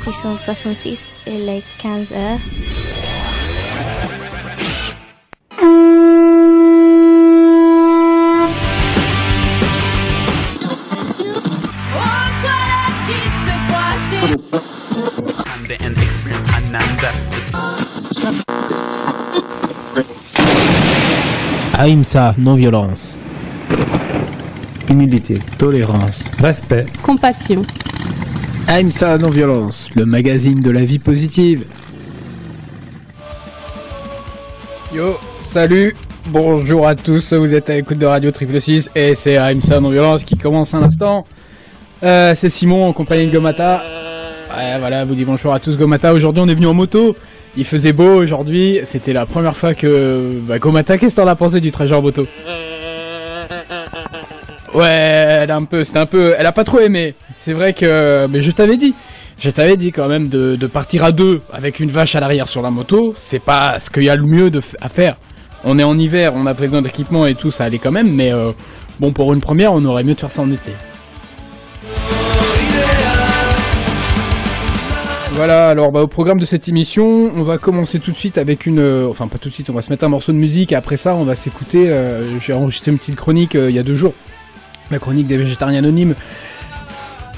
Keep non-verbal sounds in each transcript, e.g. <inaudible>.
666 et les 15 heures. Aïmsa, non-violence. Humilité, tolérance, respect. Compassion. Aïmsa, non-violence, le magazine de la vie positive. Yo, salut, bonjour à tous, vous êtes à l'écoute de Radio Triple 6 et c'est Aïmsa, non-violence qui commence un instant. Euh, c'est Simon en compagnie de Gomata. Ouais, voilà, vous dis bonjour à tous Gomata. Aujourd'hui, on est venu en moto. Il faisait beau aujourd'hui. C'était la première fois que bah, Gomata, qu'est-ce que t'en as pensé du trajet en moto? Ouais, elle a un peu, c'était un peu, elle a pas trop aimé. C'est vrai que, mais je t'avais dit, je t'avais dit quand même de, partir à deux avec une vache à l'arrière sur la moto. C'est pas ce qu'il y a le mieux à faire. On est en hiver, on a besoin d'équipement et tout, ça allait quand même. Mais euh, bon, pour une première, on aurait mieux de faire ça en été. Voilà, alors bah, au programme de cette émission, on va commencer tout de suite avec une... euh, enfin pas tout de suite, on va se mettre un morceau de musique et après ça on va s'écouter... euh, J'ai enregistré une petite chronique il y a deux jours, la chronique des végétariens anonymes.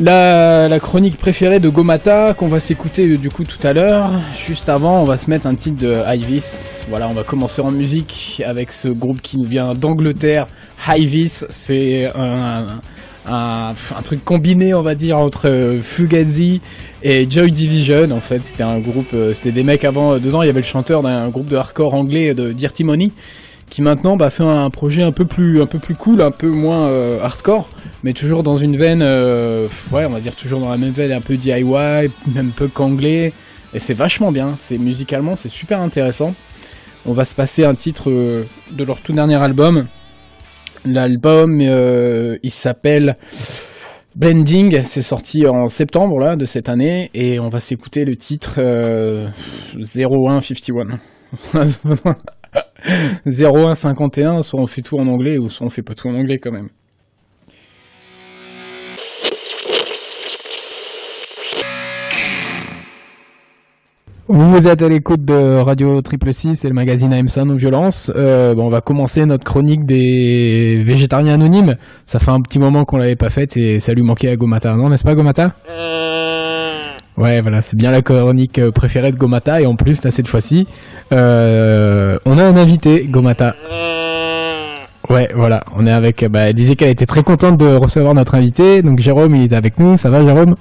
La, chronique préférée de Gomata qu'on va s'écouter euh, du coup tout à l'heure. Juste avant, on va se mettre un titre de Hivis. Voilà, on va commencer en musique avec ce groupe qui nous vient d'Angleterre. Hivis, c'est un, un, un truc combiné, on va dire, entre euh, Fugazi et Joy Division. En fait, c'était un groupe, euh, c'était des mecs avant. Dedans, il y avait le chanteur d'un groupe de hardcore anglais de Dirty Money, qui maintenant bah, fait un projet un peu plus, un peu plus cool, un peu moins euh, hardcore, mais toujours dans une veine, euh, ouais, on va dire toujours dans la même veine, un peu DIY, même punk anglais. Et c'est vachement bien. C'est musicalement, c'est super intéressant. On va se passer un titre euh, de leur tout dernier album. L'album, euh, il s'appelle Blending. C'est sorti en septembre là de cette année et on va s'écouter le titre euh, 0151. <laughs> <laughs> 0151, soit on fait tout en anglais ou soit on fait pas tout en anglais quand même. Vous êtes à l'écoute de Radio Triple 6 et le magazine AMSA Non Violence. Euh, bon, on va commencer notre chronique des végétariens anonymes. Ça fait un petit moment qu'on l'avait pas faite et ça lui manquait à Gomata, non N'est-ce pas Gomata? Ouais, voilà, c'est bien la chronique euh, préférée de Gomata et en plus, là, cette fois-ci, euh, on a un invité, Gomata. Ouais, voilà, on est avec. Bah, elle disait qu'elle était très contente de recevoir notre invité, donc Jérôme, il est avec nous. Ça va, Jérôme?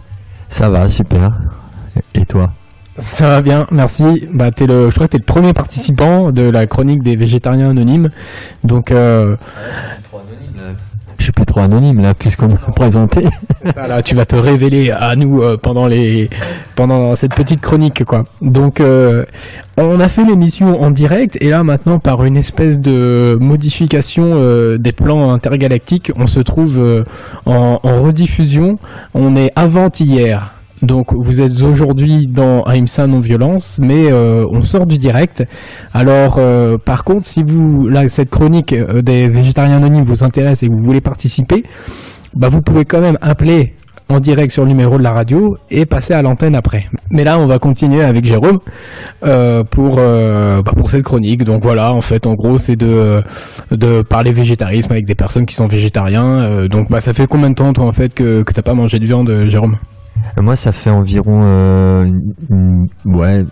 Ça va, super. Et toi? Ça va bien, merci. Bah, t'es le, je crois que t'es le premier participant de la chronique des végétariens anonymes. Donc, euh, Je suis plus trop anonyme là, puisqu'on m'a présenté. là, tu vas te révéler à nous euh, pendant les, pendant cette petite chronique, quoi. Donc, euh, on a fait l'émission en direct et là, maintenant, par une espèce de modification euh, des plans intergalactiques, on se trouve euh, en, en rediffusion. On est avant-hier. Donc vous êtes aujourd'hui dans Aïmsa non-violence, mais euh, on sort du direct. Alors euh, par contre, si vous là cette chronique euh, des végétariens anonymes vous intéresse et que vous voulez participer, bah vous pouvez quand même appeler en direct sur le numéro de la radio et passer à l'antenne après. Mais là, on va continuer avec Jérôme euh, pour bah, pour cette chronique. Donc voilà, en fait, en gros, c'est de de parler végétarisme avec des personnes qui sont végétariens. Donc bah ça fait combien de temps toi en fait que que t'as pas mangé de viande, Jérôme? Moi, ça fait environ euh, une- une- ouais,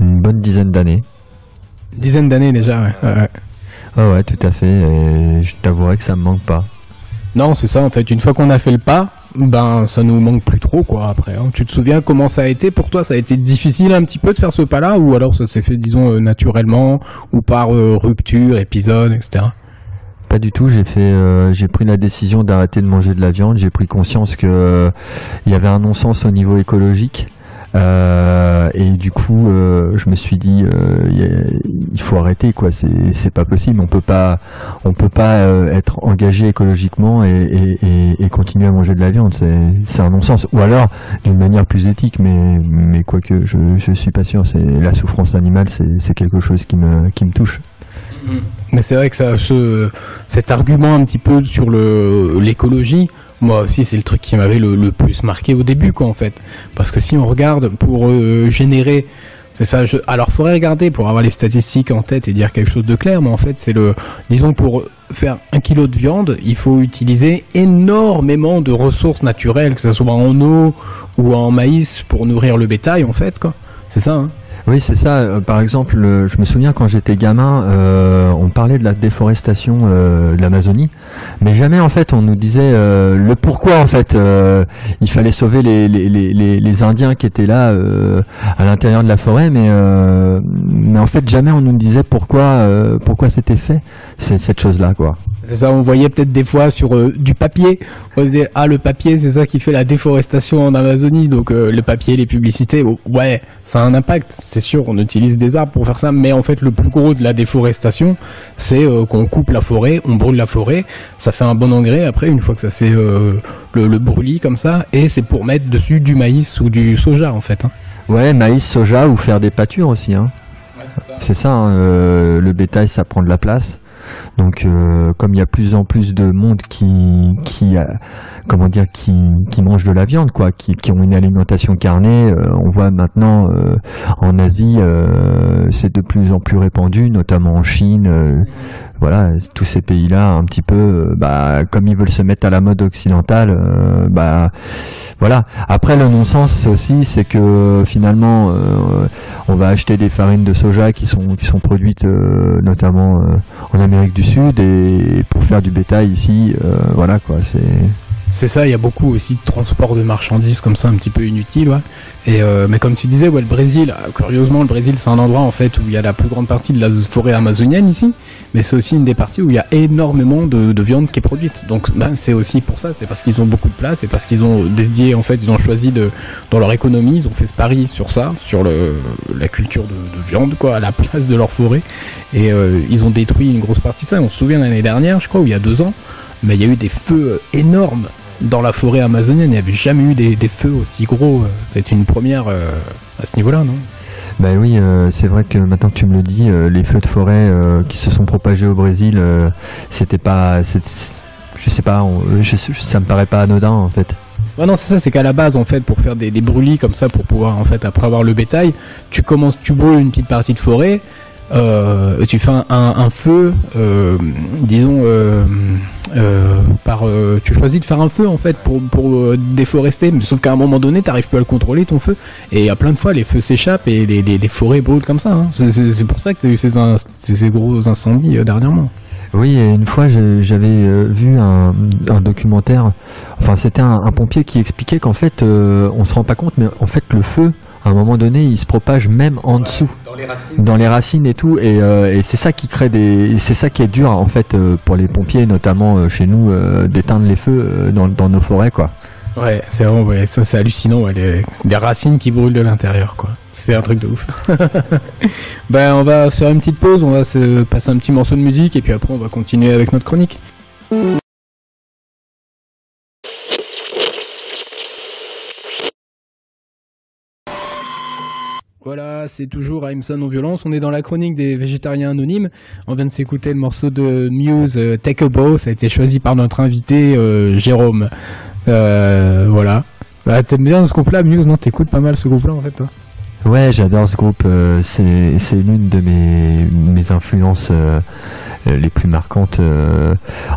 une bonne dizaine d'années. Dizaine d'années déjà. Ouais. Ouais, ouais. Ah ouais, tout à fait. Et je t'avouerai que ça me manque pas. Non, c'est ça en fait. Une fois qu'on a fait le pas, ben ça nous manque plus trop quoi après. hein. Tu te souviens comment ça a été pour toi? Ça a été difficile un petit peu de faire ce pas-là? Ou alors ça s'est fait disons euh, naturellement ou par euh, rupture, épisode, etc. Pas du tout. J'ai fait, euh, j'ai pris la décision d'arrêter de manger de la viande. J'ai pris conscience que euh, y avait un non-sens au niveau écologique. Euh, et du coup, euh, je me suis dit, euh, il faut arrêter quoi. C'est pas possible. On peut pas, on peut pas euh, être engagé écologiquement et, continuer à manger de la viande. C'est un non-sens. Ou alors d'une manière plus éthique, mais mais quoique je je suis pas sûr. C'est la souffrance animale, c'est c'est quelque chose qui me qui me touche. Mais c'est vrai que ça, ce, cet argument un petit peu sur le l'écologie, Moi aussi, c'est le truc qui m'avait le, le plus marqué au début, quoi, en fait. Parce que si on regarde pour euh, générer c'est ça. Je... Alors, faudrait regarder pour avoir les statistiques en tête et dire quelque chose de clair, mais en fait, c'est le, disons, pour faire un kilo de viande, il faut utiliser énormément de ressources naturelles, que ce soit en eau ou en maïs, pour nourrir le bétail, en fait, quoi. C'est ça. Hein oui, c'est ça. Euh, par exemple, euh, je me souviens quand j'étais gamin, euh, on parlait de la déforestation de l'Amazonie, mais jamais en fait on nous disait le pourquoi en fait il fallait sauver les, les, les, les, Indiens qui étaient là à l'intérieur de la forêt, mais mais en fait jamais on nous disait pourquoi pourquoi c'était fait cette chose là quoi. C'est ça, on voyait peut-être des fois sur euh, du papier. On disait ah le papier c'est ça qui fait la déforestation en Amazonie. Donc euh, le papier, les publicités, ouais, ça a un impact. C'est sûr, on utilise des arbres pour faire ça, mais en fait le plus gros de la déforestation, c'est euh, qu'on coupe la forêt, on brûle la forêt, ça fait un bon engrais. Après une fois que ça c'est le, le brûlis comme ça, et c'est pour mettre dessus du maïs ou du soja en fait. Hein. Ouais, maïs, soja ou faire des pâtures aussi. Hein. c'est ça, hein, le bétail ça prend de la place. Donc, euh, comme il y a plus en plus de monde qui, qui, comment dire, qui, qui mange de la viande, quoi, qui, qui ont une alimentation carnée, euh, on voit maintenant euh, en Asie, c'est de plus en plus répandu, notamment en Chine. voilà, tous ces pays-là, un petit peu, bah, comme ils veulent se mettre à la mode occidentale, bah, voilà. Après, le non-sens aussi, c'est que finalement, on va acheter des farines de soja qui sont qui sont produites notamment en Amérique du Sud et pour faire du bétail ici, euh, voilà quoi, c'est. C'est ça, il y a beaucoup aussi de transport de marchandises comme ça, un petit peu inutile, ouais. Et euh, mais comme tu disais, ouais, le Brésil, curieusement, le Brésil, c'est un endroit en fait où il y a la plus grande partie de la forêt amazonienne ici, mais c'est aussi une des parties où il y a énormément de, de viande qui est produite. Donc, ben, c'est aussi pour ça, c'est parce qu'ils ont beaucoup de place, et parce qu'ils ont dédié, en fait, ils ont choisi de, dans leur économie, ils ont fait ce pari sur ça, sur le, la culture de, de viande, quoi, à la place de leur forêt, et euh, ils ont détruit une grosse partie de ça. On se souvient l'année dernière, je crois, ou il y a deux ans, mais il y a eu des feux énormes dans la forêt amazonienne. Il n'y avait jamais eu des, feux aussi gros. Ça a été une première euh, à ce niveau-là, non? Ben oui, euh, c'est vrai que maintenant que tu me le dis, euh, les feux de forêt qui se sont propagés au Brésil, c'était pas, je sais pas, ça me paraît pas anodin en fait. Ouais, non, c'est ça, c'est qu'à la base, en fait, pour faire des, des brûlis comme ça, pour pouvoir, en fait, après avoir le bétail, tu commences, tu brûles une petite partie de forêt, euh, tu fais un, feu, euh, disons, euh, euh par, euh, tu choisis de faire un feu en fait pour, pour déforester, mais sauf qu'à un moment donné, t'arrives plus à le contrôler ton feu, et à plein de fois les feux s'échappent et les, les, les, forêts brûlent comme ça. Hein. C'est pour ça que t'as eu ces, ces, gros incendies dernièrement. Oui, une fois j'avais vu un, un, documentaire, enfin c'était un, un, pompier qui expliquait qu'en fait on se rend pas compte, mais en fait le feu à un moment donné, il se propage même en dessous, dans les racines, dans les racines et tout, et, euh, et c'est ça qui crée des, c'est ça qui est dur en fait euh, pour les pompiers, notamment euh, chez nous, d'éteindre les feux dans, dans, nos forêts, quoi. Ouais, c'est vraiment, ouais, ça c'est hallucinant, ouais, les, des racines qui brûlent de l'intérieur, quoi. C'est un truc de ouf. <laughs> ben, on va faire une petite pause, on va se passer un petit morceau de musique, et puis après on va continuer avec notre chronique. Voilà, c'est toujours Aimsa Non-Violence. On est dans la chronique des végétariens anonymes. On vient de s'écouter le morceau de Muse, euh, Take a Bow. Ça a été choisi par notre invité, euh, Jérôme. Euh, voilà. Bah, T'aimes bien ce groupe-là, Muse, non? T'écoutes pas mal ce groupe-là, en fait, toi? Ouais, j'adore ce groupe. c'est l'une de mes, mes influences les plus marquantes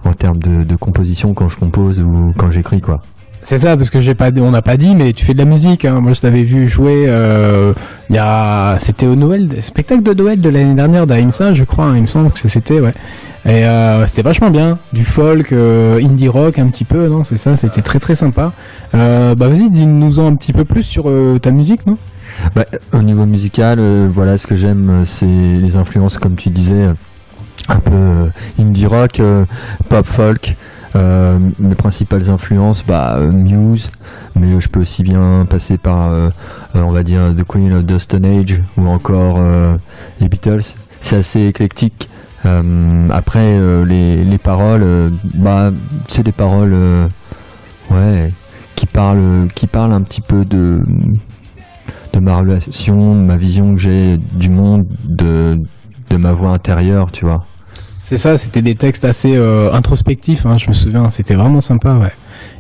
en termes de, de composition quand je compose ou quand j'écris, quoi. C'est ça, parce que j'ai pas, on n'a pas dit, mais tu fais de la musique. Hein. Moi, je t'avais vu jouer. Euh, il a, c'était au Noël, spectacle de Noël de l'année dernière d'Aïmsa, je crois. Hein, il me semble que c'était, ouais. Et euh, c'était vachement bien, du folk, euh, indie rock un petit peu, non C'est ça, c'était très très sympa. bah vas-y, dis-nous-en un petit peu plus sur ta musique, non? Bah, Au niveau musical, voilà, ce que j'aime, c'est les influences, comme tu disais, un peu indie rock, pop folk. Euh, mes principales influences, bah, euh, Muse, mais je peux aussi bien passer par, euh, on va dire, The Queen of the Stone Age ou encore les Beatles. C'est assez éclectique. après, les, les, paroles, bah, c'est des paroles, ouais, qui parlent, qui parlent un petit peu de de ma relation, de ma vision que j'ai du monde, de, de ma voix intérieure, tu vois. C'est ça, c'était des textes assez euh, introspectifs, hein, je me souviens, c'était vraiment sympa, ouais.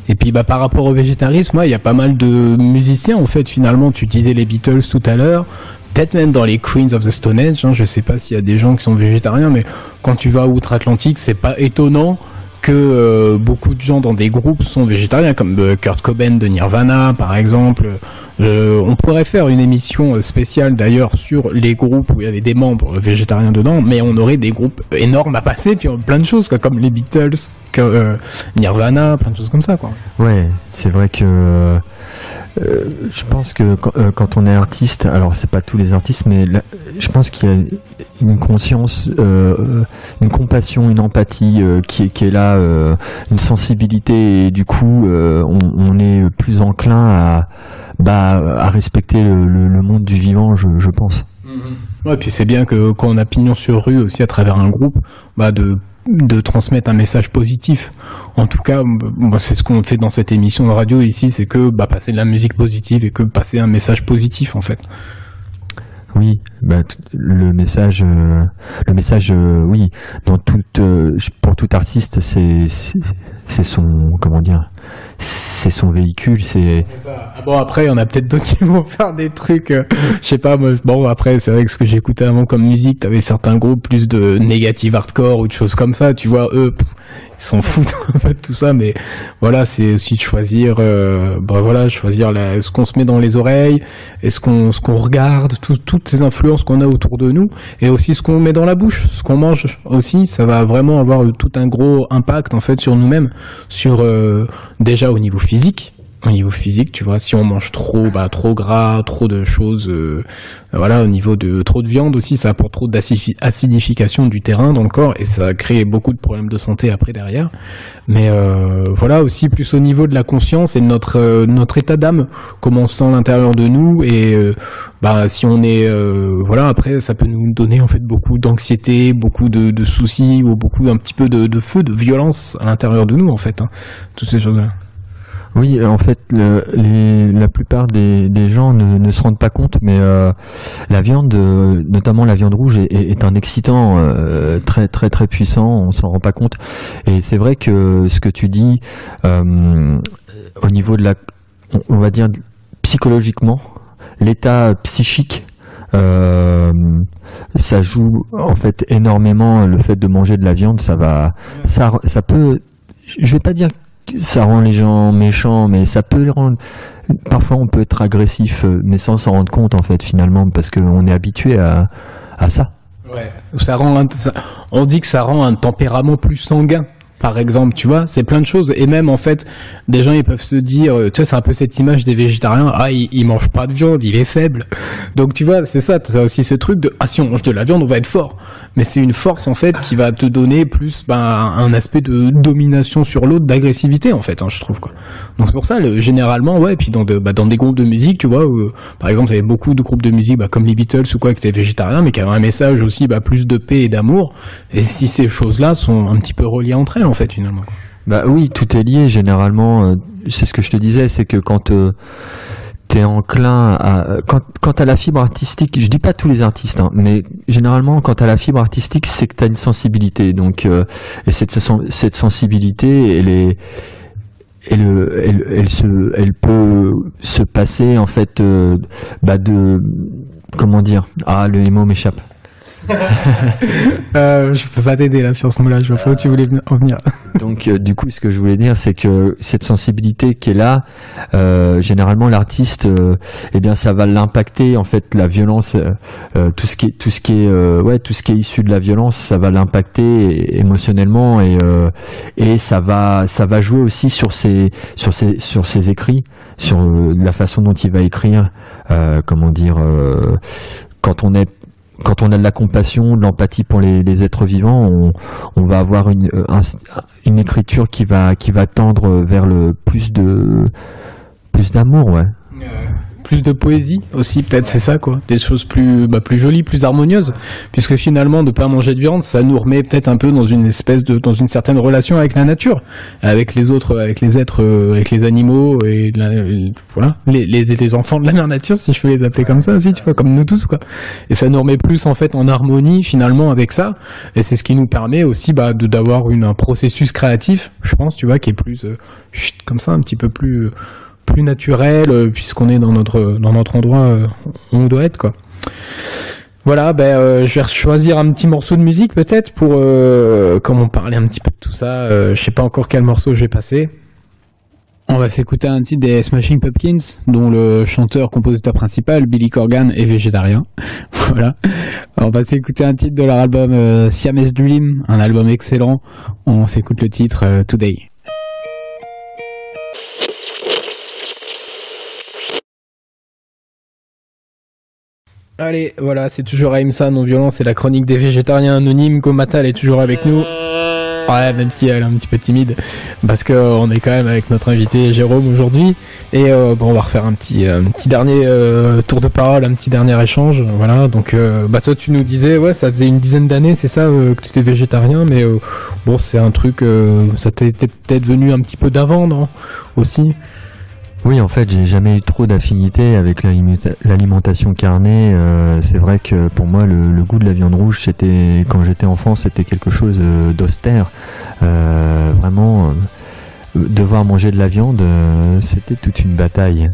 Et puis bah par rapport au végétarisme, il y a pas mal de musiciens en fait finalement. Tu disais les Beatles tout à l'heure, peut-être même dans les Queens of the Stone Age. Hein, je sais pas s'il y a des gens qui sont végétariens, mais quand tu vas outre-Atlantique, c'est pas étonnant que euh, beaucoup de gens dans des groupes sont végétariens, comme euh, Kurt Cobain de Nirvana, par exemple. Euh, on pourrait faire une émission spéciale d'ailleurs sur les groupes où il y avait des membres végétariens dedans, mais on aurait des groupes énormes à passer, puis plein de choses, quoi, comme les Beatles, que, Nirvana, plein de choses comme ça, quoi. Ouais, c'est vrai que euh, je pense que euh, quand, on est artiste, alors c'est pas tous les artistes, mais je pense qu'il y a une conscience, euh, une compassion, une empathie qui, est, qui est là, une sensibilité, et du coup, on, est plus enclin à, bah, à respecter le, monde du vivant, je, je pense. Mm-hmm. Ouais, puis c'est bien que quand on a pignon sur rue aussi à travers un groupe, bah de de transmettre un message positif. En tout cas, c'est ce qu'on fait dans cette émission de radio ici, c'est que bah, passer de la musique positive et que passer un message positif en fait. Oui, bah, le message, euh, le message, euh, oui, dans toute, euh, pour tout artiste, c'est, c'est son, comment dire, c'est son véhicule, c'est. Ah bon après, on a peut-être d'autres <laughs> qui vont faire des trucs, je sais pas, bon après, c'est vrai que ce que j'écoutais avant comme musique, t'avais certains groupes plus de négative hardcore ou de choses comme ça, tu vois, eux, ils s'en <laughs> foutent en fait tout ça mais voilà c'est aussi de choisir bah voilà choisir la, ce qu'on se met dans les oreilles et ce qu'on ce qu'on regarde toutes ces influences qu'on a autour de nous et aussi ce qu'on met dans la bouche ce qu'on mange aussi. Ça va vraiment avoir tout un gros impact en fait sur nous-mêmes sur euh, déjà au niveau physique au niveau physique, tu vois, si on mange trop, bah trop gras, trop de choses, euh, voilà, au niveau de trop de viande aussi, ça apporte trop d'acidification du terrain dans le corps et ça crée beaucoup de problèmes de santé après derrière. Mais euh, voilà aussi plus au niveau de la conscience et de notre euh, notre état d'âme, comment on sent l'intérieur de nous et bah si on est voilà après ça peut nous donner en fait beaucoup d'anxiété, beaucoup de, soucis ou beaucoup un petit peu de, de feu, de violence à l'intérieur de nous en fait, hein, toutes ces choses là. Oui, en fait, la plupart des, gens ne, se rendent pas compte, mais euh, la viande, euh, notamment la viande rouge, est, un excitant euh, très très très puissant. On s'en rend pas compte. Et c'est vrai que ce que tu dis au niveau de la, on, va dire psychologiquement, l'état psychique ça joue en fait énormément le fait de manger de la viande ça va ça ça peut je vais pas dire ça rend les gens méchants, mais ça peut les rendre. Parfois, on peut être agressif, euh, mais sans s'en rendre compte en fait, finalement, parce qu'on est habitué à, à ça. Ouais. Ça rend. On dit que ça rend un tempérament plus sanguin par exemple, tu vois, c'est plein de choses. Et même, en fait, des gens, ils peuvent se dire, euh, tu sais, c'est un peu cette image des végétariens, ah, il, il mange pas de viande, il est faible. <laughs> Donc, tu vois, c'est ça, t'as aussi ce truc de, ah, si on mange de la viande, on va être fort. Mais c'est une force, en fait, qui va te donner plus, ben, un aspect de domination sur l'autre, d'agressivité, en fait, hein, je trouve, quoi. Donc, c'est pour ça, le, généralement, ouais, et puis dans, bah, dans des groupes de musique, tu vois, où, par exemple, il y avait beaucoup de groupes de musique, bah, comme les Beatles ou quoi, qui étaient végétariens, mais qui avaient un message aussi, bah, plus de paix et d'amour. Et si ces choses-là sont un petit peu reliées entre elles, en fait, finalement. Bah oui, tout est lié généralement. Euh, c'est ce que je te disais, c'est que quand euh, tu es enclin à quand quand la fibre artistique, je dis pas tous les artistes, hein, mais généralement quand as la fibre artistique, c'est que tu as une sensibilité. Donc euh, et cette cette sensibilité, elle est elle, elle, elle, se, elle peut se passer en fait bah de comment dire ah le mot m'échappe <laughs> euh, je peux pas t'aider là sur ce mot-là. Je vois où tu voulais en venir. Donc, euh, du coup, ce que je voulais dire, c'est que cette sensibilité qui est là, euh, généralement, l'artiste, euh, eh bien, ça va l'impacter. En fait, la violence, euh, tout ce qui est, tout ce qui est, ouais, tout ce qui est issu de la violence, ça va l'impacter émotionnellement et et ça va, ça va jouer aussi sur ses, sur ses, sur ses écrits, sur la façon dont il va écrire. comment dire quand on est quand on a de la compassion, de l'empathie pour les, êtres vivants, on, va avoir une, euh, une écriture qui va qui va tendre vers le plus de plus d'amour, ouais plus de poésie aussi peut-être c'est ça quoi des choses plus bah, plus jolies plus harmonieuses puisque finalement de pas manger de viande ça nous remet peut-être un peu dans une espèce de dans une certaine relation avec la nature avec les autres avec les êtres euh, avec les animaux et voilà, les, les, les enfants de la nature, si je peux les appeler comme ça aussi, tu vois, comme nous tous, quoi. Et ça nous remet plus, en fait, en harmonie, finalement, avec ça. Et c'est ce qui nous permet aussi, bah, de, d'avoir un processus créatif, je pense, tu vois, qui est plus, euh, comme ça, un petit peu plus, euh, plus naturel, euh, puisqu'on est dans notre, dans notre endroit euh, où on doit être, quoi. Voilà, ben euh, je vais choisir un petit morceau de musique peut-être pour, euh, comme on parlait un petit peu de tout ça, euh, je sais pas encore quel morceau je vais passer. On va s'écouter un titre des Smashing Pumpkins, dont le chanteur-compositeur principal, Billy Corgan, est végétarien. <laughs> voilà. On va s'écouter un titre de leur album euh, Siamese Dream, un album excellent. On s'écoute le titre Today. Allez, voilà, c'est toujours Aïmsa, non-violent, c'est la chronique des végétariens anonymes. Gomatal est toujours avec nous. Ouais, même si elle est un petit peu timide, parce que euh, on est quand même avec notre invité Jérôme aujourd'hui. Et euh, bon, on va refaire un petit, un petit dernier euh, tour de parole, un petit dernier échange. Voilà, donc euh, bah toi tu nous disais, ouais, ça faisait une dizaine d'années, c'est ça, euh, que tu étais végétarien, mais euh, bon, c'est un truc, euh, ça t'était peut-être venu un petit peu d'avant, non Aussi? Oui, en fait, j'ai jamais eu trop d'affinité avec l'alimenta- l'alimentation carnée. Euh, c'est vrai que pour moi, le, le goût de la viande rouge, c'était quand j'étais enfant, c'était quelque chose euh, d'austère. Euh, vraiment, euh, devoir manger de la viande, euh, c'était toute une bataille.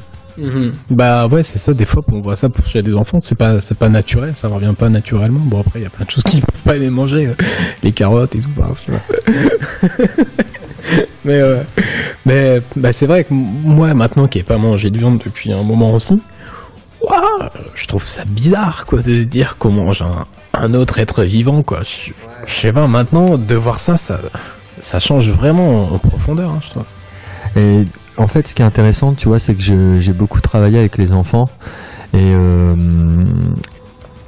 Bah ouais, c'est ça. Des fois, on voit ça pour chez des enfants, c'est pas, c'est pas naturel, ça revient pas naturellement. Bon après, il y a plein de choses <laughs> qui peuvent pas les manger, les carottes et tout, bref, tu vois. <laughs> <laughs> mais euh, mais bah c'est vrai que moi maintenant qui ai pas mangé de viande depuis un moment aussi, je trouve ça bizarre quoi de se dire qu'on mange un, un autre être vivant quoi. Je, je sais pas maintenant de voir ça, ça ça change vraiment en, profondeur, hein, je trouve. Et en fait, ce qui est intéressant, tu vois, c'est que j'ai beaucoup travaillé avec les enfants. Et euh,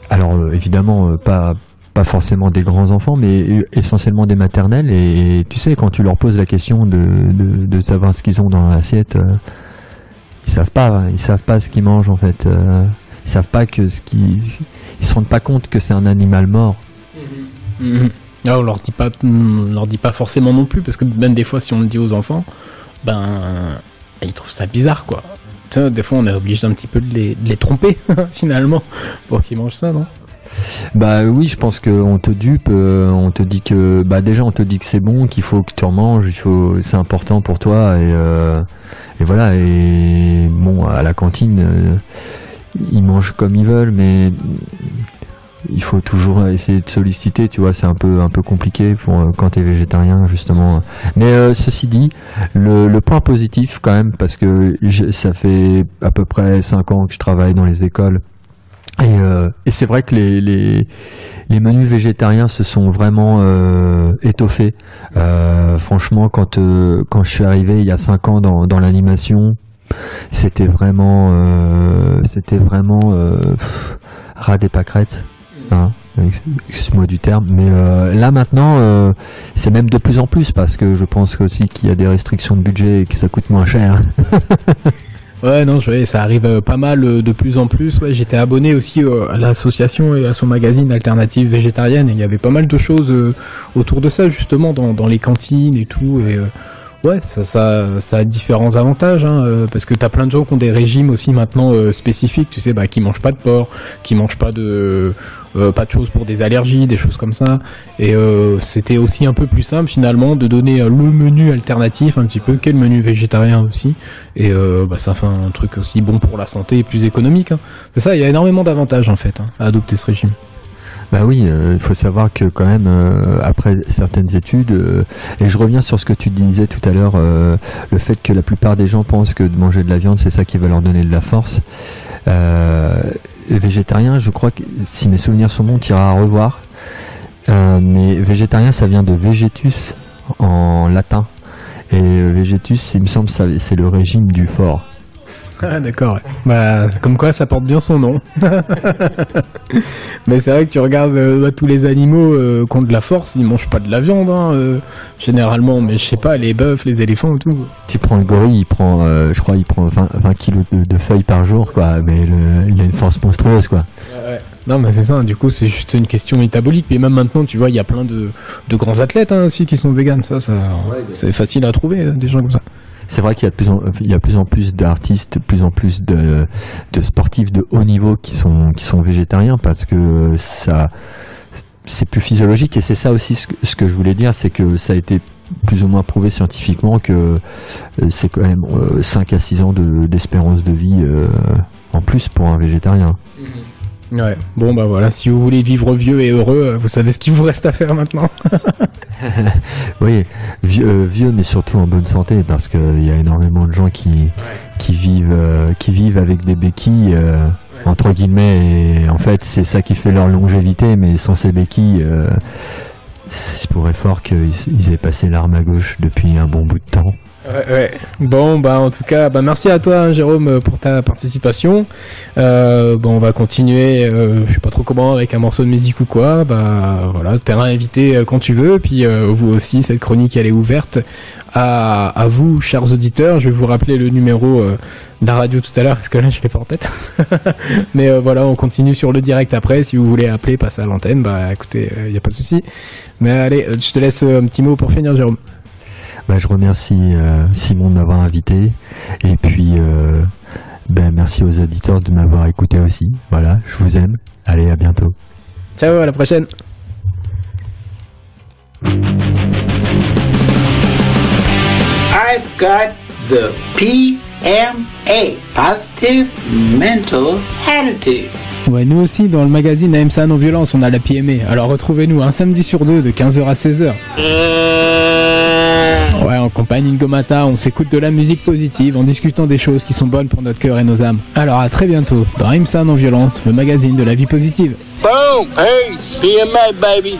alors, euh, évidemment, euh, pas pas forcément des grands enfants, mais essentiellement des maternelles. Et, tu sais, quand tu leur poses la question de, de, savoir ce qu'ils ont dans l'assiette, euh, ils savent pas. Ils savent pas ce qu'ils mangent en fait. Euh, ils savent pas que ce qu'ils ils se rendent pas compte que c'est un animal mort. Mhm. Ah, on leur dit pas, on leur dit pas forcément non plus, parce que même des fois, si on le dit aux enfants, ben, ils trouvent ça bizarre, quoi. Des fois, on est obligé un petit peu de les, de les tromper, <laughs> finalement, pour qu'ils mangent ça, non? Bah oui, je pense qu'on te dupe, euh, on te dit que bah déjà on te dit que c'est bon, qu'il faut que tu en manges, il faut c'est important pour toi et euh, et voilà et bon à la cantine euh, ils mangent comme ils veulent mais il faut toujours essayer de solliciter, tu vois, c'est un peu un peu compliqué pour euh, quand tu es végétarien justement. Mais euh, ceci dit, le, le point positif quand même parce que je- ça fait à peu près 5 ans que je travaille dans les écoles et, euh, et c'est vrai que les, les, les menus végétariens se sont vraiment euh, étoffés. Euh, franchement, quand, euh, quand je suis arrivé il y a cinq ans dans, dans l'animation, c'était vraiment, euh, c'était vraiment euh, pff, ras des pâquerettes. Hein, excuse-moi du terme, mais euh, là maintenant, euh, c'est même de plus en plus parce que je pense aussi qu'il y a des restrictions de budget et que ça coûte moins cher. <laughs> Ouais, non, je ça arrive euh, pas mal euh, de plus en plus. Ouais, j'étais abonné aussi euh, à l'association et à son magazine Alternative Végétarienne, et il y avait pas mal de choses autour de ça, justement, dans, dans les cantines et tout, et... Ouais, ça, ça, ça a différents avantages, hein, euh, parce que t'as plein de gens qui ont des régimes aussi maintenant euh, spécifiques, tu sais, bah, qui mangent pas de porc, qui mangent pas de, euh, pas de choses pour des allergies, des choses comme ça. Et euh, c'était aussi un peu plus simple finalement de donner le menu alternatif un petit peu, qu'est le menu végétarien aussi. Et bah, ça fait un truc aussi bon pour la santé et plus économique. hein. C'est ça, il y a énormément d'avantages en fait hein, à adopter ce régime. Bah oui, euh, il faut savoir que quand même, euh, après certaines études, euh, et je reviens sur ce que tu disais tout à l'heure, le fait que la plupart des gens pensent que de manger de la viande, c'est ça qui va leur donner de la force. Les végétariens, je crois que si mes souvenirs sont bons, tu iras à revoir. Mais végétarien, ça vient de vegetus en latin. Et vegetus, il me semble, c'est le régime du fort. <laughs> Ah d'accord. Bah comme quoi ça porte bien son nom. <laughs> Mais c'est vrai que tu regardes euh, bah, tous les animaux euh, qui ont de la force, ils mangent pas de la viande hein, euh, généralement, mais je sais pas les bœufs, les éléphants et tout. Tu prends le gorille, il prend, euh, je crois, il prend 20, 20 kilos de, de feuilles par jour, quoi. Mais le- il a une force monstrueuse, quoi. Non, mais c'est ça. Du coup, c'est juste une question métabolique. Mais même maintenant, tu vois, il y a plein de, de grands athlètes hein, aussi qui sont véganes. Ça, ça c'est facile à trouver euh, des gens comme ça. C'est vrai qu'il y a de plus en, il y a plus en plus d'artistes, plus en plus de, de sportifs de haut niveau qui sont qui sont végétariens parce que ça c'est plus physiologique et c'est ça aussi ce que, ce que je voulais dire, c'est que ça a été plus ou moins prouvé scientifiquement que euh, c'est quand même 5 à 6 ans d'espérance de, vie euh, en plus pour un végétarien. Mhm. Ouais, <laughs> bon bah voilà, si vous voulez vivre vieux et heureux, vous savez ce qu'il vous reste à faire maintenant. <laughs> oui, vieux, vieux, mais surtout en bonne santé parce qu'il y a énormément de gens qui, qui, vivent, euh, qui vivent avec des béquilles entre guillemets et en fait c'est ça qui fait leur longévité mais sans ces béquilles il pourrait fort qu'ils aient passé l'arme à gauche depuis un bon bout de temps. Ouais. Bon, bah en tout cas, bah merci à toi, hein, Jérôme, pour ta participation. Euh, bon, on va continuer, euh, je sais pas trop comment, avec un morceau de musique ou quoi. Bah voilà, terrain invité euh, quand tu veux. Puis euh, vous aussi, cette chronique elle est ouverte à, vous, chers auditeurs. Je vais vous rappeler le numéro euh, de la radio tout à l'heure, parce que là je l'ai pas en tête. <laughs> Mais euh, voilà, on continue sur le direct après. Si vous voulez appeler, passer à l'antenne, bah écoutez, il n'y a pas de souci. Mais allez, je te laisse un petit mot pour finir, Jérôme. Bah, je remercie Simon de m'avoir invité. Et puis, ben, merci aux auditeurs de m'avoir écouté aussi. Voilà, je vous aime. Allez, à bientôt. Ciao, à la prochaine. I've got the PMA, Positive Mental Attitude. Ouais, nous aussi, dans le magazine AMSA Non-Violence, on a la PMA. Alors retrouvez-nous un samedi sur deux de 15h à 16h. Ouais, en compagnie de Gomata, on s'écoute de la musique positive en discutant des choses qui sont bonnes pour notre cœur et nos âmes. Alors à très bientôt dans AMSA Non-Violence, le magazine de la vie positive. Boom! Hey, PMA, baby!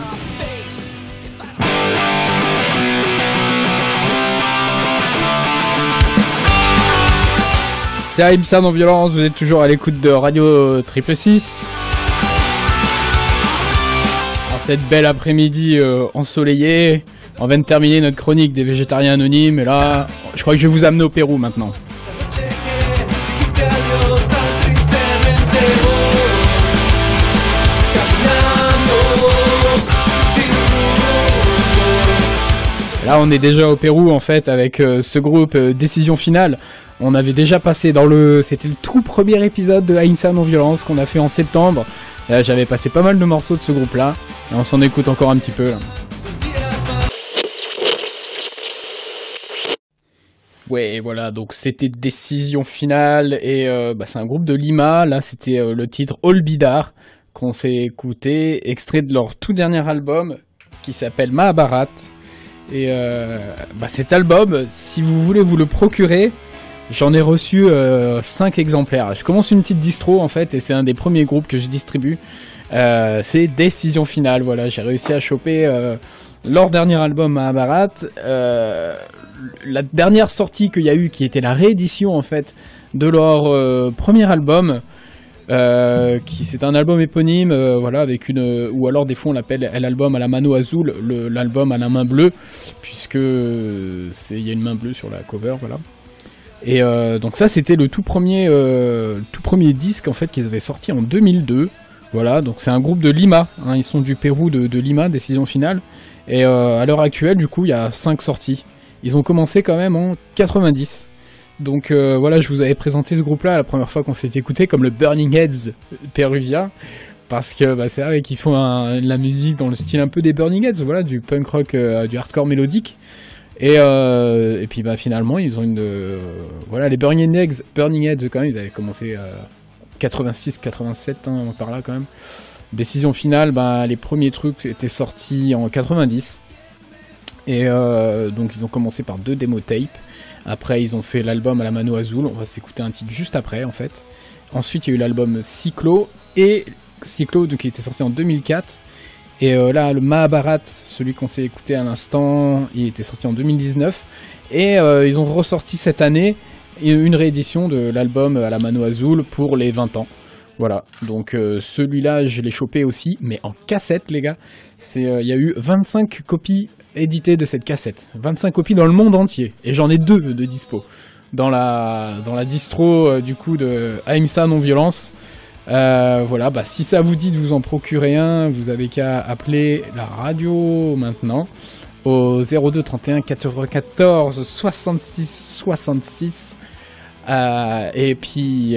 C'est Aïmsa non-violence, vous êtes toujours à l'écoute de Radio Triple 6. En cette belle après-midi euh, ensoleillée, on vient de terminer notre chronique des végétariens anonymes, et là, je crois que je vais vous amener au Pérou maintenant. Là, on est déjà au Pérou en fait avec euh, ce groupe euh, Décision Finale. On avait déjà passé dans le, c'était le tout premier épisode de Ainsa non violence qu'on a fait en septembre. J'avais passé pas mal de morceaux de ce groupe-là et on s'en écoute encore un petit peu. Là. Ouais, voilà, donc c'était décision finale et euh, bah, c'est un groupe de Lima. Là, c'était le titre All Bidar qu'on s'est écouté, extrait de leur tout dernier album qui s'appelle Mahabharat. Et euh, bah cet album, si vous voulez vous le procurer, j'en ai reçu euh, 5 exemplaires. Je commence une petite distro en fait, et c'est un des premiers groupes que je distribue. Euh, c'est Décision Finale, voilà, j'ai réussi à choper euh, leur dernier album à Barat. Euh, la dernière sortie qu'il y a eu, qui était la réédition en fait de leur euh, premier album. Euh, qui c'est un album éponyme, voilà, avec une ou alors des fois on l'appelle l'album à la mano azul, l'album à la main bleue, puisque il y a une main bleue sur la cover, voilà. Et donc ça c'était le tout premier tout premier disque en fait qu'ils avaient sorti en 2002. Voilà, donc c'est un groupe de Lima, hein, ils sont du Pérou de Lima, décision finale. Et euh, à l'heure actuelle, du coup, il y a 5 sorties. Ils ont commencé quand même en 90. Donc euh, voilà, je vous avais présenté ce groupe-là la première fois qu'on s'est écouté comme le Burning Heads péruvien. Parce que bah, c'est vrai qu'ils font un, la musique dans le style un peu des Burning Heads, voilà, du punk rock, euh, du hardcore mélodique. Et, euh, et puis bah, finalement, ils ont une. euh, voilà, les Burning Heads, Burning Heads, quand même, ils avaient commencé 86-87, hein, par là quand même. Décision finale, bah, les premiers trucs étaient sortis en 90. Et euh, donc ils ont commencé par deux démo tapes. Après ils ont fait l'album à la Mano Azul. On va s'écouter un titre juste après en fait. Ensuite il y a eu l'album Cyclo et Cyclo donc, qui était sorti en 2004. Et euh, là le Mahabharat, celui qu'on s'est écouté à l'instant, il était sorti en 2019. Et euh, ils ont ressorti cette année une réédition de l'album à la Mano Azul pour les 20 ans. Voilà, donc euh, celui-là je l'ai chopé aussi, mais en cassette les gars. Euh, il y a eu 25 copies éditées de cette cassette, 25 copies dans le monde entier, et j'en ai deux de dispo dans la dans la distro euh, du coup de Aimsa non violence. voilà, bah, si ça vous dit de vous en procurer un, vous avez qu'à appeler la radio maintenant au 02 31 94 66 66. Et puis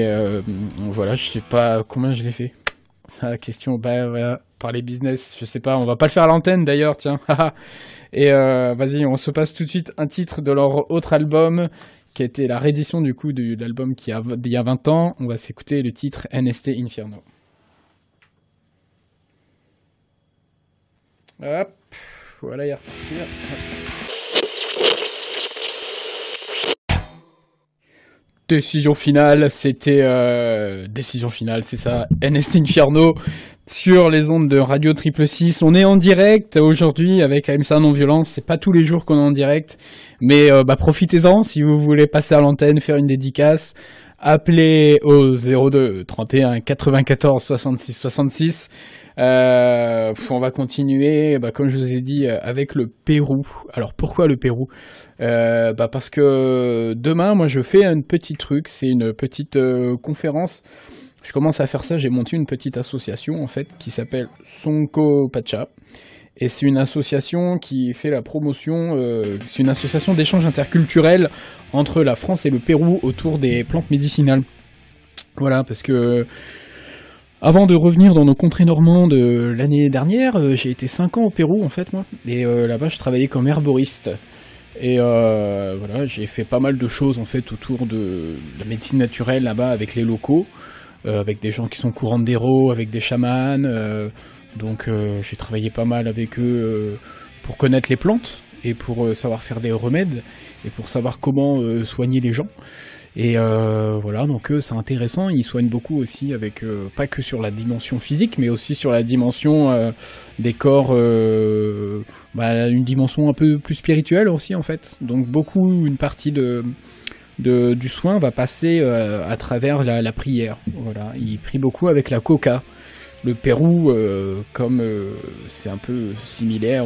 voilà, je sais pas combien je l'ai fait. La question. Bah voilà, par les business, je sais pas, on va pas le faire à l'antenne d'ailleurs, tiens. <laughs> et euh, vas-y, on se passe tout de suite un titre de leur autre album qui a été la réédition du coup de l'album qui a d'il y a 20 ans. On va s'écouter le titre NST Inferno. Hop, voilà, il Décision finale, c'était euh, décision finale, c'est ça. NST Inferno sur les ondes de Radio Triple 6. On est en direct aujourd'hui avec AMSA Non Violence. C'est pas tous les jours qu'on est en direct, mais euh, bah, profitez-en si vous voulez passer à l'antenne, faire une dédicace. Appelez au 02 31 94 66 66. Euh, on va continuer, bah, comme je vous ai dit, euh, avec le Pérou. Alors pourquoi le Pérou? Euh, bah, Parce que demain, moi, je fais un petit truc. C'est une petite euh, conférence. Je commence à faire ça. J'ai monté une petite association en fait qui s'appelle Sonko Pacha. Et c'est une association qui fait la promotion, euh, c'est une association d'échange interculturel entre la France et le Pérou autour des plantes médicinales. Voilà, parce que avant de revenir dans nos contrées normandes euh, l'année dernière, euh, j'ai été 5 ans au Pérou en fait moi. Et euh, là-bas je travaillais comme herboriste. Et voilà, j'ai fait pas mal de choses en fait autour de la médecine naturelle là-bas avec les locaux, avec des gens qui sont courants d'héros, avec des chamans. donc j'ai travaillé pas mal avec eux pour connaître les plantes et pour savoir faire des remèdes et pour savoir comment soigner les gens. Et euh, voilà, donc c'est intéressant. Ils soignent beaucoup aussi avec euh, pas que sur la dimension physique, mais aussi sur la dimension euh, des corps, bah, une dimension un peu plus spirituelle aussi en fait. Donc beaucoup, une partie de du soin va passer à travers la, la, prière. Voilà, ils prient beaucoup avec la coca le Pérou, euh, comme euh, c'est un peu similaire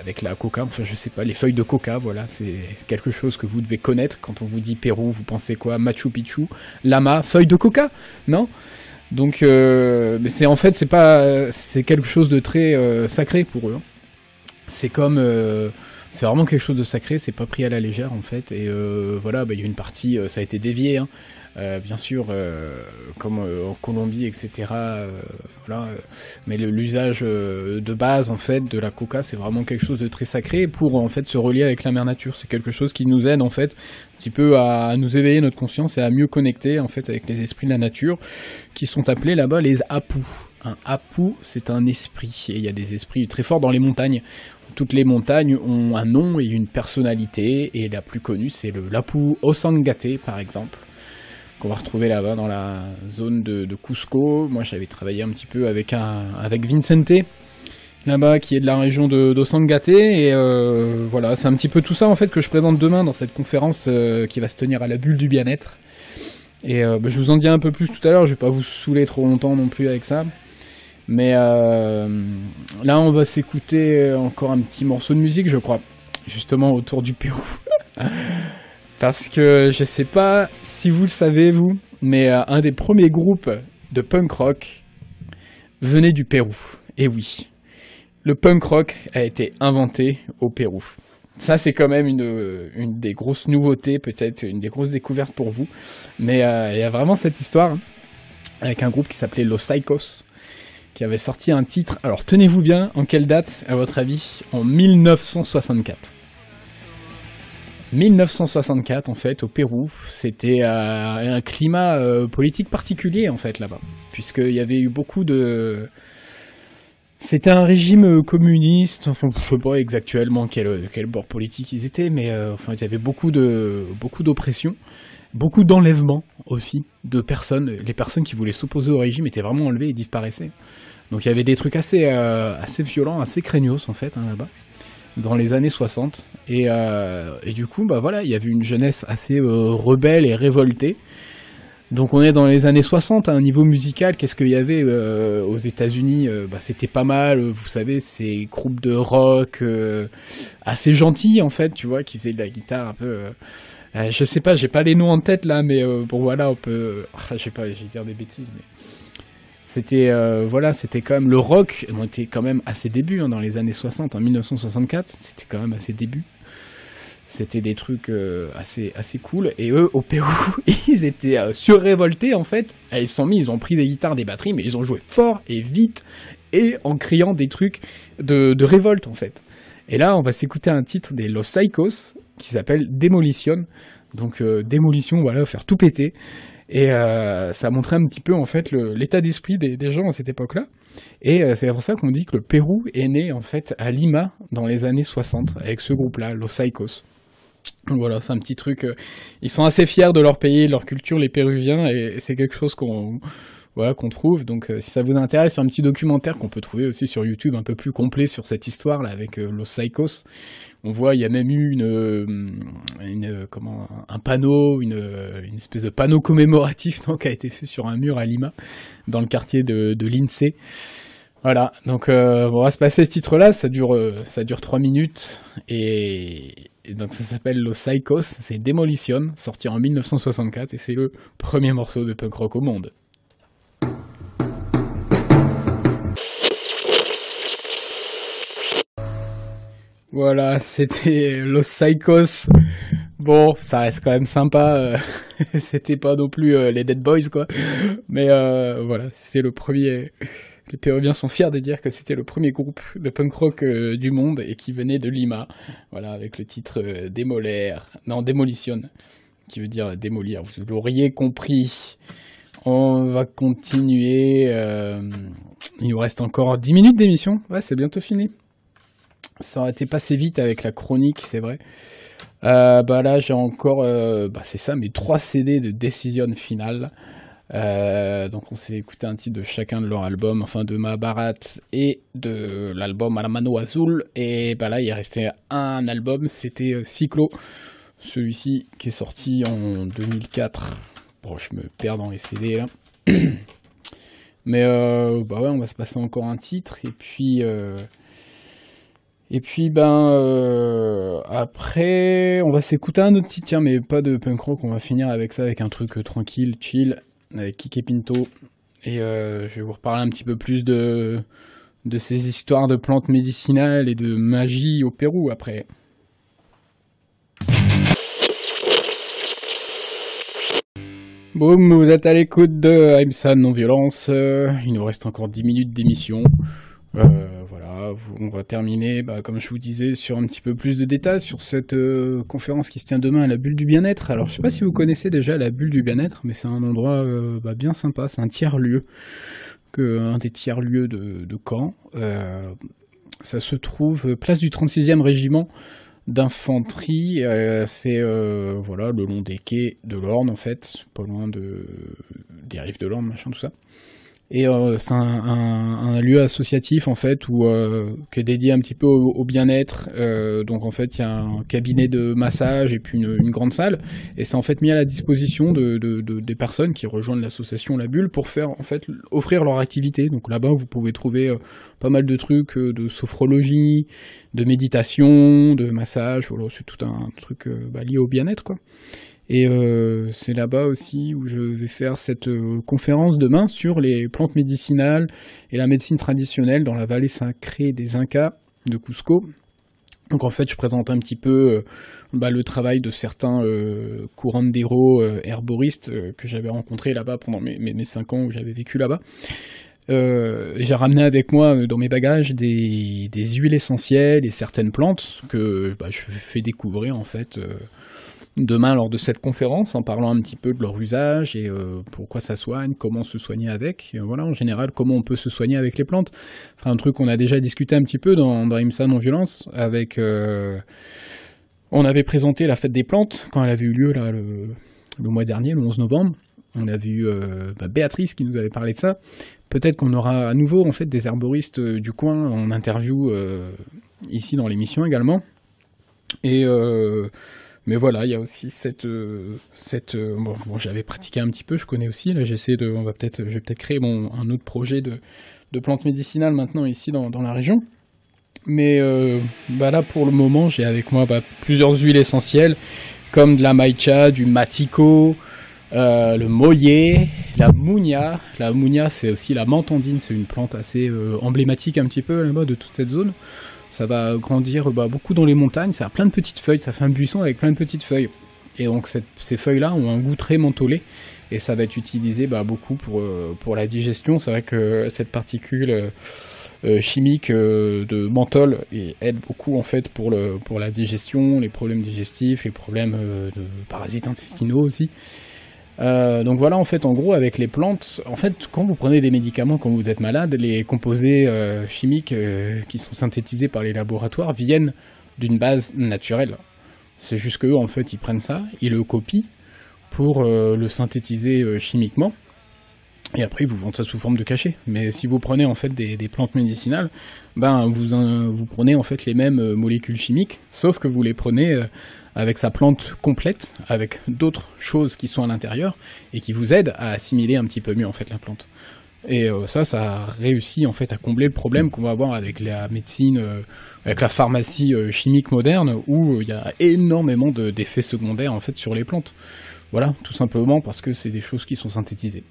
avec la coca, enfin je sais pas, les feuilles de coca, voilà, c'est quelque chose que vous devez connaître. Quand on vous dit Pérou, vous pensez quoi? Machu Picchu, lama, feuilles de coca, non? Donc, euh, c'est en fait, c'est pas, c'est quelque chose de très sacré pour eux. Hein. C'est comme c'est vraiment quelque chose de sacré, c'est pas pris à la légère en fait. Et voilà, bah, il y a une partie, ça a été dévié. Hein. Euh, bien sûr, euh, comme euh, en Colombie, etc. Mais l'usage de base, en fait, de la coca, c'est vraiment quelque chose de très sacré pour, en fait, se relier avec la mère nature. C'est quelque chose qui nous aide, en fait, un petit peu à, nous éveiller notre conscience et à mieux connecter, en fait, avec les esprits de la nature, qui sont appelés là-bas les apous. Un apou, c'est un esprit, et il y a des esprits très forts dans les montagnes toutes les montagnes ont un nom et une personnalité, et la plus connue c'est le Lapu Osangate par exemple qu'on va retrouver là-bas dans la zone de, Cusco. Moi, j'avais travaillé un petit peu avec un avec Vincente là-bas, qui est de la région de d'Osangate. Et euh, voilà, c'est un petit peu tout ça en fait que je présente demain dans cette conférence euh, qui va se tenir à la bulle du bien-être. Et euh, bah, je vous en dis un peu plus tout à l'heure. Je vais pas vous saouler trop longtemps non plus avec ça. Mais là, on va s'écouter encore un petit morceau de musique, je crois, justement autour du Pérou. <laughs> Parce que je sais pas si vous le savez, vous, mais euh, un des premiers groupes de punk rock venait du Pérou. Et oui, le punk rock a été inventé au Pérou. Ça, c'est quand même une, des grosses nouveautés, peut-être une des grosses découvertes pour vous. Mais euh, il y a vraiment cette histoire hein, avec un groupe qui s'appelait Los Psychos, qui avait sorti un titre. Alors, tenez-vous bien, en quelle date, à votre avis En 1964. 1964 en fait au Pérou, c'était euh, un climat euh, politique particulier en fait là-bas, puisqu'il y avait eu beaucoup de... C'était un régime communiste, enfin je sais pas exactement quel, quel bord politique ils étaient, mais euh, enfin il y avait beaucoup de beaucoup d'oppression, beaucoup d'enlèvements aussi de personnes. Les personnes qui voulaient s'opposer au régime étaient vraiment enlevées et disparaissaient. Donc il y avait des trucs assez assez violents, assez craignos en fait hein, là-bas dans les années 60. Et, euh, et, du coup, bah voilà, il y avait une jeunesse assez euh, rebelle et révoltée. Donc on est dans les années 60, à un niveau musical, qu'est-ce qu'il y avait euh, aux États-Unis bah, C'était pas mal, vous savez, ces groupes de rock assez gentils en fait, tu vois, qui faisaient de la guitare un peu. je sais pas, j'ai pas les noms en tête là, mais bon voilà, on peut. <laughs> je sais pas, je vais dire des bêtises, mais c'était euh, voilà, c'était quand même le rock. On était quand même à ses débuts hein, dans les années 60, en 1964. C'était quand même à ses débuts. C'était des trucs euh, assez assez cool. Et eux, au Pérou, <laughs> ils étaient euh, surrévoltés en fait. Ils sont mis, ils ont pris des guitares, des batteries, mais ils ont joué fort et vite et en criant des trucs de, de révolte en fait. Et là, on va s'écouter un titre des Los Psychos qui s'appelle Demolition. Donc démolition, voilà, faire tout péter. Et euh, ça montrait un petit peu en fait l'état d'esprit des, gens à cette époque-là. Et euh, c'est pour ça qu'on dit que le Pérou est né en fait à Lima dans les années 60 avec ce groupe-là, Los. Donc voilà, c'est un petit truc. euh, ils sont assez fiers de leur pays, de leur culture, les Péruviens, et, c'est quelque chose qu'on voilà qu'on trouve. Donc euh, si ça vous intéresse, c'est un petit documentaire qu'on peut trouver aussi sur YouTube, un peu plus complet sur cette histoire là avec euh, Los Psychos. On voit, il y a même eu une, euh, comment un panneau, une, espèce de panneau commémoratif <laughs> donc, qui a été fait sur un mur à Lima, dans le quartier de, de l'INSEE. Voilà, donc on va se passer ce titre-là, ça dure ça dure trois minutes et, et donc ça s'appelle Los Psychos, c'est Demolition, sorti en 1964 et c'est le premier morceau de punk rock au monde. Voilà, <laughs> c'était Los Psychos. Bon, ça reste quand même sympa. euh, <laughs> c'était pas non plus euh, les Dead Boys, quoi. Mais euh, voilà, c'était le premier. Les Péruviens sont fiers de dire que c'était le premier groupe de punk rock du monde et qui venait de Lima. Voilà, avec le titre Démolaire. Non, Démolition, qui veut dire démolir. Vous l'auriez compris. On va continuer. il nous reste encore 10 minutes d'émission. Ouais, c'est bientôt fini. Ça aurait été passé vite avec la chronique, c'est vrai. Euh, bah là, j'ai encore, euh, bah c'est ça, mes trois CD de Decision Finale. Euh, donc, on s'est écouté un titre de chacun de leurs albums, enfin de Mahabharat et de l'album Alamano Azul. Et bah là, il restait un album, c'était Cyclo, celui-ci qui est sorti en 2004. Bon, je me perds dans les CD là. <coughs> Mais bah ouais, on va se passer encore un titre et puis. Et puis ben euh, après, on va s'écouter un autre titre, tiens, mais pas de punk rock. On va finir avec ça, avec un truc euh, tranquille, chill, avec Kike Pinto. Et euh, je vais vous reparler un petit peu plus de de ces histoires de plantes médicinales et de magie au Pérou après. Boum, vous êtes à l'écoute de Aimsan Non-Violence. Il nous reste encore 10 minutes d'émission. Euh, voilà, on va terminer, bah, comme je vous disais, sur un petit peu plus de détails sur cette euh, conférence qui se tient demain à la Bulle du Bien-être. Alors, je sais pas si vous connaissez déjà la Bulle du Bien-être, mais c'est un endroit euh, bah, bien sympa, c'est un tiers-lieu, un des tiers-lieux de, de Caen. Ça se trouve place du 36e régiment d'infanterie. c'est voilà le long des quais de l'Orne en fait, pas loin de des rives de l'Orne, machin tout ça. Et euh, c'est un, un- un lieu associatif en fait où euh, qui est dédié un petit peu au, au bien-être. Euh, donc en fait il y a un cabinet de massage et puis une, une grande salle et c'est en fait mis à la disposition de, de- de- des personnes qui rejoignent l'association La Bulle pour faire en fait offrir leur activité. Donc là-bas vous pouvez trouver euh, pas mal de trucs euh, de sophrologie, de méditation, de massage. Voilà, c'est tout un truc euh, bah, lié au bien-être quoi. Et euh, c'est là-bas aussi où je vais faire cette euh, conférence demain sur les plantes médicinales et la médecine traditionnelle dans la vallée sacrée des Incas de Cusco. Donc en fait, je présente un petit peu euh, bah, le travail de certains euh, curandero euh, herboristes que j'avais rencontrés là-bas pendant mes, mes, cinq ans où j'avais vécu là-bas. J'ai ramené avec moi dans mes bagages des, huiles essentielles et certaines plantes que bah, je fais découvrir en fait demain lors de cette conférence en parlant un petit peu de leur usage et euh, pourquoi ça soigne, comment se soigner avec. Et voilà, en général, comment on peut se soigner avec les plantes. C'est un truc qu'on a déjà discuté un petit peu dans, dans IMSA Non-Violence avec... euh, on avait présenté la fête des plantes quand elle avait eu lieu là, le, mois dernier, le 11 novembre. On avait eu euh, bah, Béatrice qui nous avait parlé de ça. Peut-être qu'on aura à nouveau en fait des herboristes du coin en interview ici dans l'émission également. Et mais voilà, il y a aussi cette euh, cette euh, bon, j'avais pratiqué un petit peu, je connais aussi. Là, j'essaie de, on va peut-être, je vais peut-être créer un autre projet de de plantes médicinales maintenant ici dans, dans la région. Mais euh, bah là pour le moment, j'ai avec moi bah, plusieurs huiles essentielles comme de la maïcha, du matico, le moyer, la mounia. La mounia, c'est aussi la mentandine, c'est une plante assez emblématique un petit peu là-bas de toute cette zone. Ça va grandir bah, beaucoup dans les montagnes, ça a plein de petites feuilles, ça fait un buisson avec plein de petites feuilles. Et donc ces feuilles-là ont un goût très mentholé et ça va être utilisé bah, beaucoup pour, euh, pour la digestion. C'est vrai que cette particule euh, euh, chimique euh, de menthol aide beaucoup en fait pour, la digestion, les problèmes digestifs, les problèmes euh, de parasites intestinaux aussi. Euh, donc voilà, en fait, en gros, avec les plantes, en fait, quand vous prenez des médicaments quand vous êtes malade, les composés euh, chimiques euh, qui sont synthétisés par les laboratoires viennent d'une base naturelle. C'est juste qu'eux, en fait, ils prennent ça, ils le copient pour le synthétiser chimiquement. Et après, ils vous vendent ça sous forme de cachet. Mais si vous prenez en fait des, plantes médicinales, ben vous, vous prenez en fait les mêmes euh, molécules chimiques, sauf que vous les prenez euh, avec sa plante complète, avec d'autres choses qui sont à l'intérieur et qui vous aident à assimiler un petit peu mieux en fait la plante. Et euh, ça, ça réussit en fait à combler le problème qu'on va avoir avec la médecine, avec la pharmacie chimique moderne, où il y a énormément de- d'effets secondaires en fait sur les plantes. Voilà, tout simplement parce que c'est des choses qui sont synthétisées.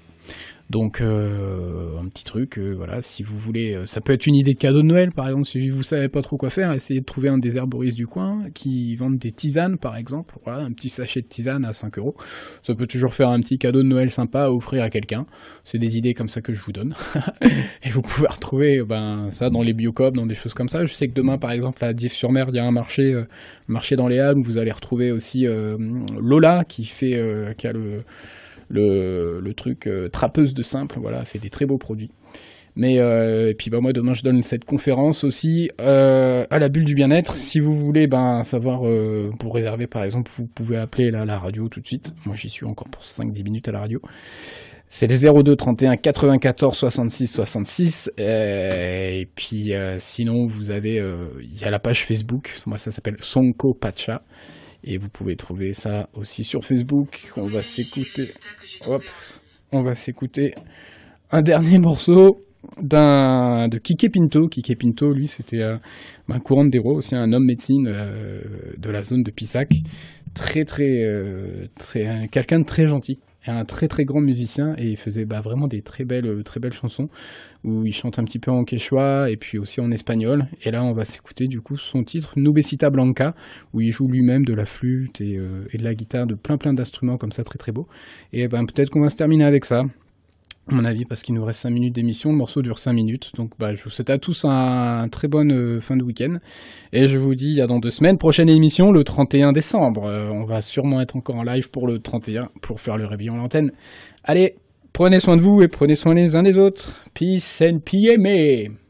Donc euh, un petit truc, euh, voilà, si vous voulez, euh, ça peut être une idée de cadeau de Noël par exemple, si vous savez pas trop quoi faire, essayez de trouver un des herboristes du coin qui vendent des tisanes par exemple, voilà, un petit sachet de tisane à 5 euros. Ça peut toujours faire un petit cadeau de Noël sympa à offrir à quelqu'un. C'est des idées comme ça que je vous donne. <laughs> Et vous pouvez retrouver ben, ça dans les biocops, dans des choses comme ça. Je sais que demain par exemple à Dives-sur-Mer, il y a un marché, euh, marché dans les Halles où vous allez retrouver aussi euh, Lola qui fait, euh, qui a le le, truc euh, trappeuse de simple, voilà, fait des très beaux produits. Mais euh, et puis bah moi demain je donne cette conférence aussi euh, à la bulle du bien-être. Si vous voulez ben savoir pour réserver par exemple, vous pouvez appeler là, la radio tout de suite. Moi j'y suis encore pour 5-10 minutes à la radio. C'est les 02 31 94 66 66. Euh, et puis sinon vous avez il y a la page Facebook. Moi ça s'appelle Sonko Pacha. Et vous pouvez trouver ça aussi sur Facebook. On va s'écouter. Hop. On va s'écouter un dernier morceau d'un de Kike Pinto. Kike Pinto, lui, c'était euh, un courant des rois, aussi un homme médecine euh, de la zone de Pissac. Très, très, euh, très, quelqu'un de très gentil. Un très très grand musicien et il faisait bah, vraiment des très belles, euh, très belles chansons où il chante un petit peu en quechua et puis aussi en espagnol. Et là, on va s'écouter du coup son titre Nubecita Blanca où il joue lui-même de la flûte et, euh, et de la guitare, de plein plein d'instruments comme ça très très beau. Et ben peut-être qu'on va se terminer avec ça. Mon avis, parce qu'il nous reste 5 minutes d'émission, le morceau dure 5 minutes. Donc bah, je vous souhaite à tous un, un très bonne euh, fin de week-end. Et je vous dis à dans deux semaines, prochaine émission le 31 décembre. Euh, on va sûrement être encore en live pour le 31, pour faire le réveillon à l'antenne. Allez, prenez soin de vous et prenez soin les uns des autres. Peace and PMA.